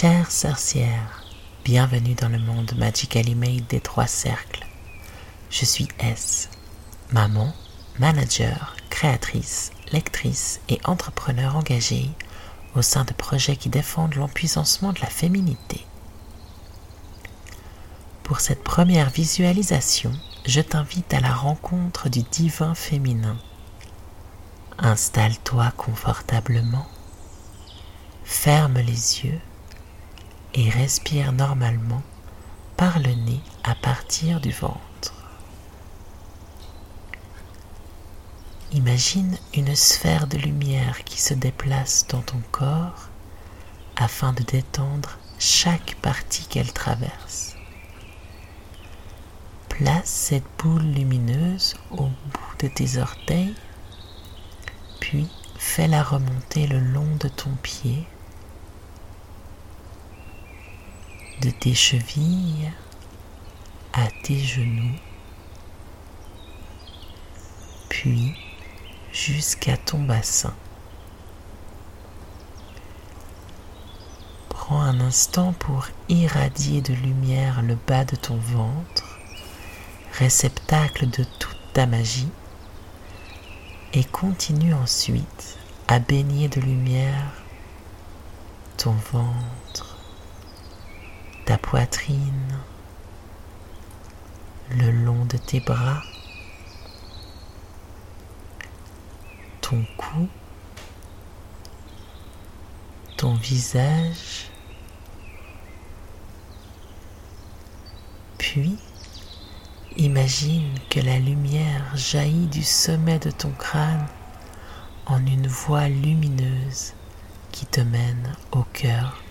Chère sorcière, bienvenue dans le monde Magically Made des trois cercles. Je suis S, maman, manager, créatrice, lectrice et entrepreneur engagée au sein de projets qui défendent l'empuissancement de la féminité. Pour cette première visualisation, je t'invite à la rencontre du divin féminin. Installe-toi confortablement, ferme les yeux et respire normalement par le nez à partir du ventre. Imagine une sphère de lumière qui se déplace dans ton corps afin de détendre chaque partie qu'elle traverse. Place cette boule lumineuse au bout de tes orteils, puis fais-la remonter le long de ton pied de tes chevilles à tes genoux, puis jusqu'à ton bassin. Prends un instant pour irradier de lumière le bas de ton ventre, réceptacle de toute ta magie, et continue ensuite à baigner de lumière ton ventre, poitrine, le long de tes bras, ton cou, ton visage, puis imagine que la lumière jaillit du sommet de ton crâne en une voie lumineuse qui te mène au cœur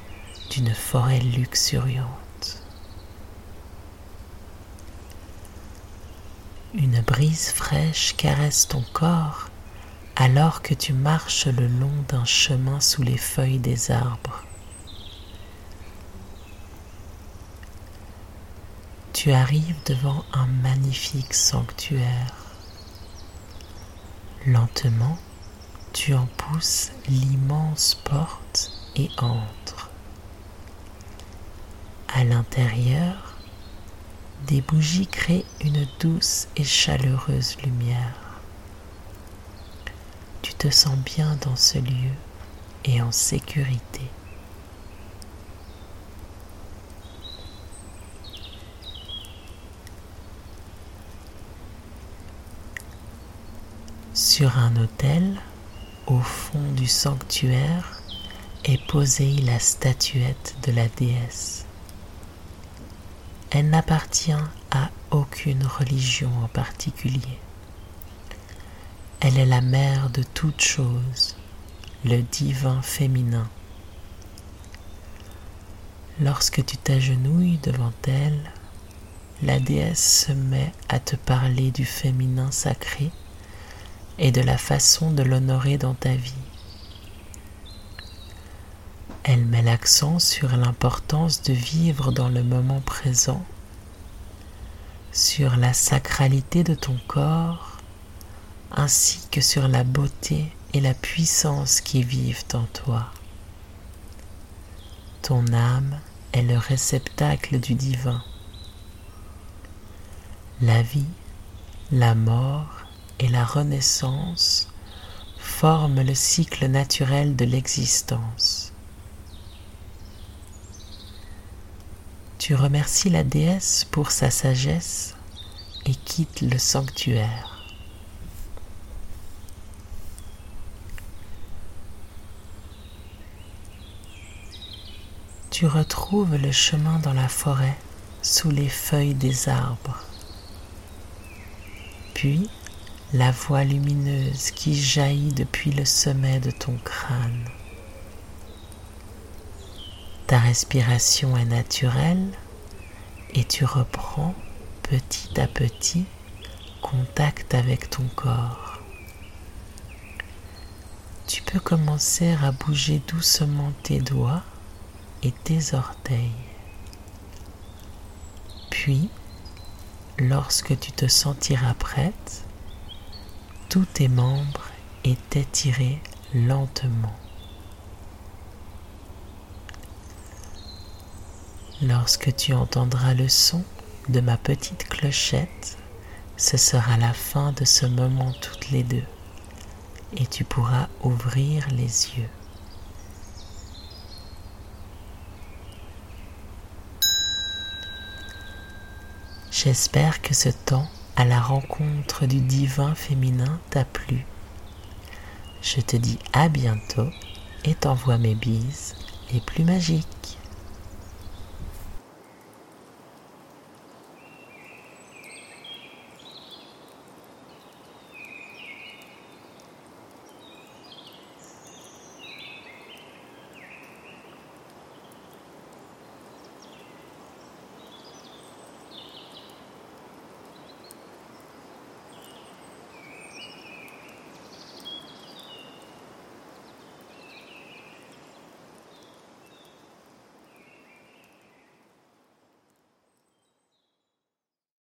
d'une forêt luxuriante. Une brise fraîche caresse ton corps alors que tu marches le long d'un chemin sous les feuilles des arbres. Tu arrives devant un magnifique sanctuaire. Lentement, tu en pousses l'immense porte et entres. À l'intérieur, des bougies créent une douce et chaleureuse lumière. Tu te sens bien dans ce lieu et en sécurité. Sur un autel, au fond du sanctuaire, est posée la statuette de la déesse. Elle n'appartient à aucune religion en particulier. Elle est la mère de toutes choses, le divin féminin. Lorsque tu t'agenouilles devant elle, la déesse se met à te parler du féminin sacré et de la façon de l'honorer dans ta vie. Elle met l'accent sur l'importance de vivre dans le moment présent, sur la sacralité de ton corps, ainsi que sur la beauté et la puissance qui vivent en toi. Ton âme est le réceptacle du divin. La vie, la mort et la renaissance forment le cycle naturel de l'existence. Tu remercies la déesse pour sa sagesse et quittes le sanctuaire. Tu retrouves le chemin dans la forêt sous les feuilles des arbres. Puis, la voie lumineuse qui jaillit depuis le sommet de ton crâne. Ta respiration est naturelle et tu reprends petit à petit contact avec ton corps. Tu peux commencer à bouger doucement tes doigts et tes orteils. Puis, lorsque tu te sentiras prête, tous tes membres étaient tirés lentement. Lorsque tu entendras le son de ma petite clochette, ce sera la fin de ce moment toutes les deux et tu pourras ouvrir les yeux. J'espère que ce temps à la rencontre du divin féminin t'a plu. Je te dis à bientôt et t'envoie mes bises les plus magiques.